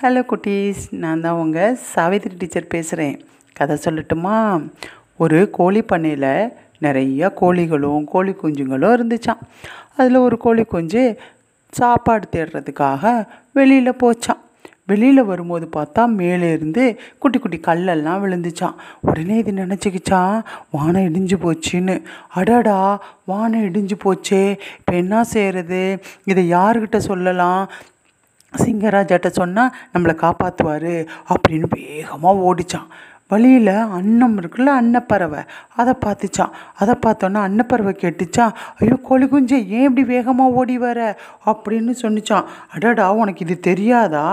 Hello குட்டீஸ். நான் தான் உங்கள் சாவித்ரி டீச்சர் பேசுகிறேன் கதை சொல்லட்டுமா? ஒரு கோழி பண்ணையில் நிறைய கோழிகளும் கோழி குஞ்சுங்களும் இருந்துச்சான் அதில் ஒரு கோழி குஞ்சு சாப்பாடு தேடுறதுக்காக வெளியில் போச்சான் வெளியில் வரும்போது பார்த்தா மேலே இருந்து குட்டி குட்டி கல்லெல்லாம் விழுந்துச்சான் உடனே இது நினச்சிக்கிச்சான் வானம் இடிஞ்சு போச்சுன்னு. அடடா வானம் இடிஞ்சு போச்சே. இப்போ என்ன செய்கிறது இதை யாருக்கிட்ட சொல்லலாம்? சிங்கராஜாட்ட சொன்னால் நம்மளை காப்பாற்றுவார் அப்படின்னு வேகமாக ஓடிச்சான். வழியில் அன்னம் இருக்குல்ல அன்னப்பறவை அதை பார்த்துச்சான் அதை பார்த்தோன்னா அன்னப்பறவை கேட்டுச்சான் ஐயோ கோழி ஏன் இப்படி வேகமாக ஓடி வர? அப்படின்னு சொன்னிச்சான். அடடா உனக்கு இது தெரியாதா?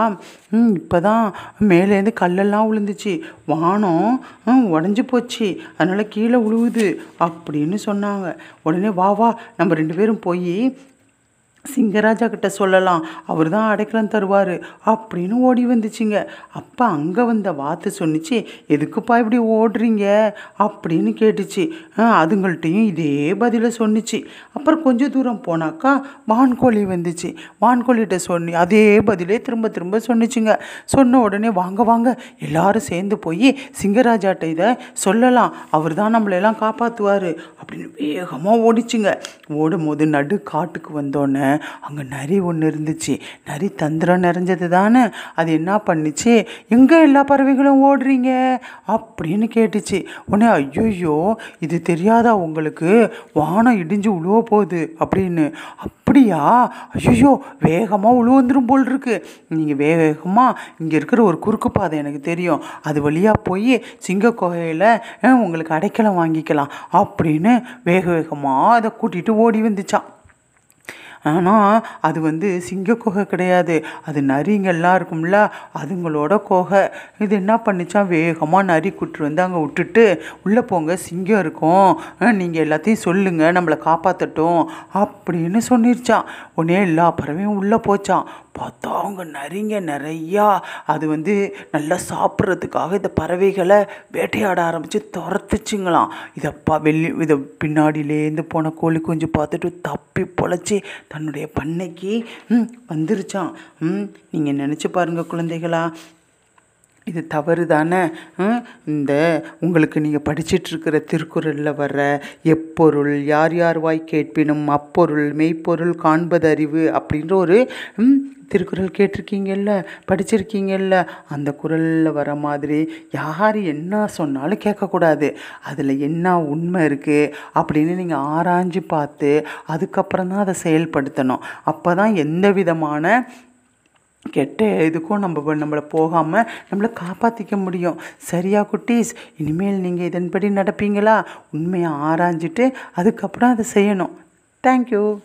ம் இப்போ தான் மேலேருந்து கல்லெல்லாம் விழுந்துச்சு வானம் ம், உடஞ்சி போச்சு. அதனால் கீழே விழுவுது அப்படின்னு சொன்னாங்க. உடனே வா வா நம்ம ரெண்டு பேரும் போய் சிங்கராஜா கிட்ட சொல்லலாம். அவர் தான் அடைக்கலம் தருவார். அப்படின்னு ஓடி வந்துச்சுங்க. அப்போ அங்கே வந்த வாத்து சொன்னிச்சு எதுக்குப்பா இப்படி ஓடுறீங்க? அப்படின்னு கேட்டுச்சு. அதுங்கள்ட்டையும் இதே பதிலை சொன்னிச்சு. அப்புறம் கொஞ்ச தூரம் போனாக்கா வான்கோழி வந்துச்சு. வான்கோழிகிட்ட சொன்னி அதே பதிலே திரும்ப திரும்ப சொன்னிச்சுங்க. சொன்ன உடனே வாங்க வாங்க எல்லாரும் சேர்ந்து போய் சிங்கராஜாட்ட இதை சொல்லலாம். அவர் தான் நம்மளெல்லாம் காப்பாற்றுவார் அப்படின்னு வேகமாக ஓடிச்சுங்க. ஓடும் போது நடு காட்டுக்கு வந்தோடனே அங்கே நரி ஒன்று இருந்துச்சு. நரி தந்திரம் நிறைஞ்சது தானே? அது என்ன பண்ணுச்சு? எங்கே எல்லா பறவைகளும் ஓடுறீங்க? அப்படின்னு கேட்டுச்சு. உடனே ஐயோயோ இது தெரியாதா உங்களுக்கு? வானம் இடிஞ்சு உழுவ போகுது. அப்படின்னு. அப்படியா? ஐயோ வேகமாக உழுவந்துரும் போல் இருக்கு. நீங்கள் வேகமாக இங்கே இருக்கிற ஒரு குறுக்கு பாதை எனக்கு தெரியும். அது வழியாக போய் சிங்க குகையில் உங்களுக்கு அடைக்கலம் வாங்கிக்கலாம். அப்படின்னு வேக வேகமாக அதை கூட்டிகிட்டு ஓடி வந்துச்சான் ஆனால் அது வந்து சிங்க குகை கிடையாது. அது நரிங்கெல்லாம் இருக்கும்ல அதுங்களோட குகை. இது என்ன பண்ணிச்சா வேகமாக நரி குட்டு வந்து அங்கே விட்டுட்டு உள்ளே போங்க சிங்கம் இருக்கும். நீங்கள் எல்லாத்தையும் சொல்லுங்கள் நம்மளை காப்பாற்றட்டும் அப்படின்னு சொல்லிருச்சான். உடனே எல்லா பறவையும் உள்ளே போச்சான். பார்த்தா அவங்க நரிங்க நிறையா. அது வந்து நல்லா சாப்பிட்றதுக்காக இந்த பறவைகளை வேட்டையாட ஆரம்பித்து துரத்துச்சுங்களாம். இதை பா வெளி இதை பின்னாடியிலேருந்து போன கோழி குஞ்சு பார்த்துட்டு தப்பி பொழைச்சி தன்னுடைய பண்ணைக்கு வந்துருச்சான் நீங்கள் நினச்சி பாருங்கள் குழந்தைகளா. இது தவறு தானே இந்த உங்களுக்கு நீங்கள் படிச்சிட்ருக்கிற திருக்குறளில் வர்ற எப்பொருள் யார் யார் வாய் கேட்பினும் அப்பொருள் மெய்ப்பொருள் காண்பது அறிவு அப்படின்ற ஒரு திருக்குறள் கேட்டிருக்கீங்கல்ல படிச்சிருக்கீங்கல்ல அந்த குறளில் வர மாதிரி யார் என்ன சொன்னாலும் கேட்கக்கூடாது. அதில் என்ன உண்மை இருக்குது அப்படின்னு நீங்கள் ஆராய்ஞ்சு பார்த்து அதுக்கப்புறம் தான் அதை செயல்படுத்தணும். அப்போ தான் எந்த விதமான கெட்ட இதுக்கும் நம்ம நம்மளை போகாமல் நம்மளை காப்பாற்றிக்க முடியும். சரியா குட்டீஸ்? இனிமேல் நீங்கள் இதன்படி நடப்பீங்களா? உண்மையை ஆராய்ஞ்சிட்டு அதுக்கப்புறம் அதை செய்யணும். தேங்க்யூ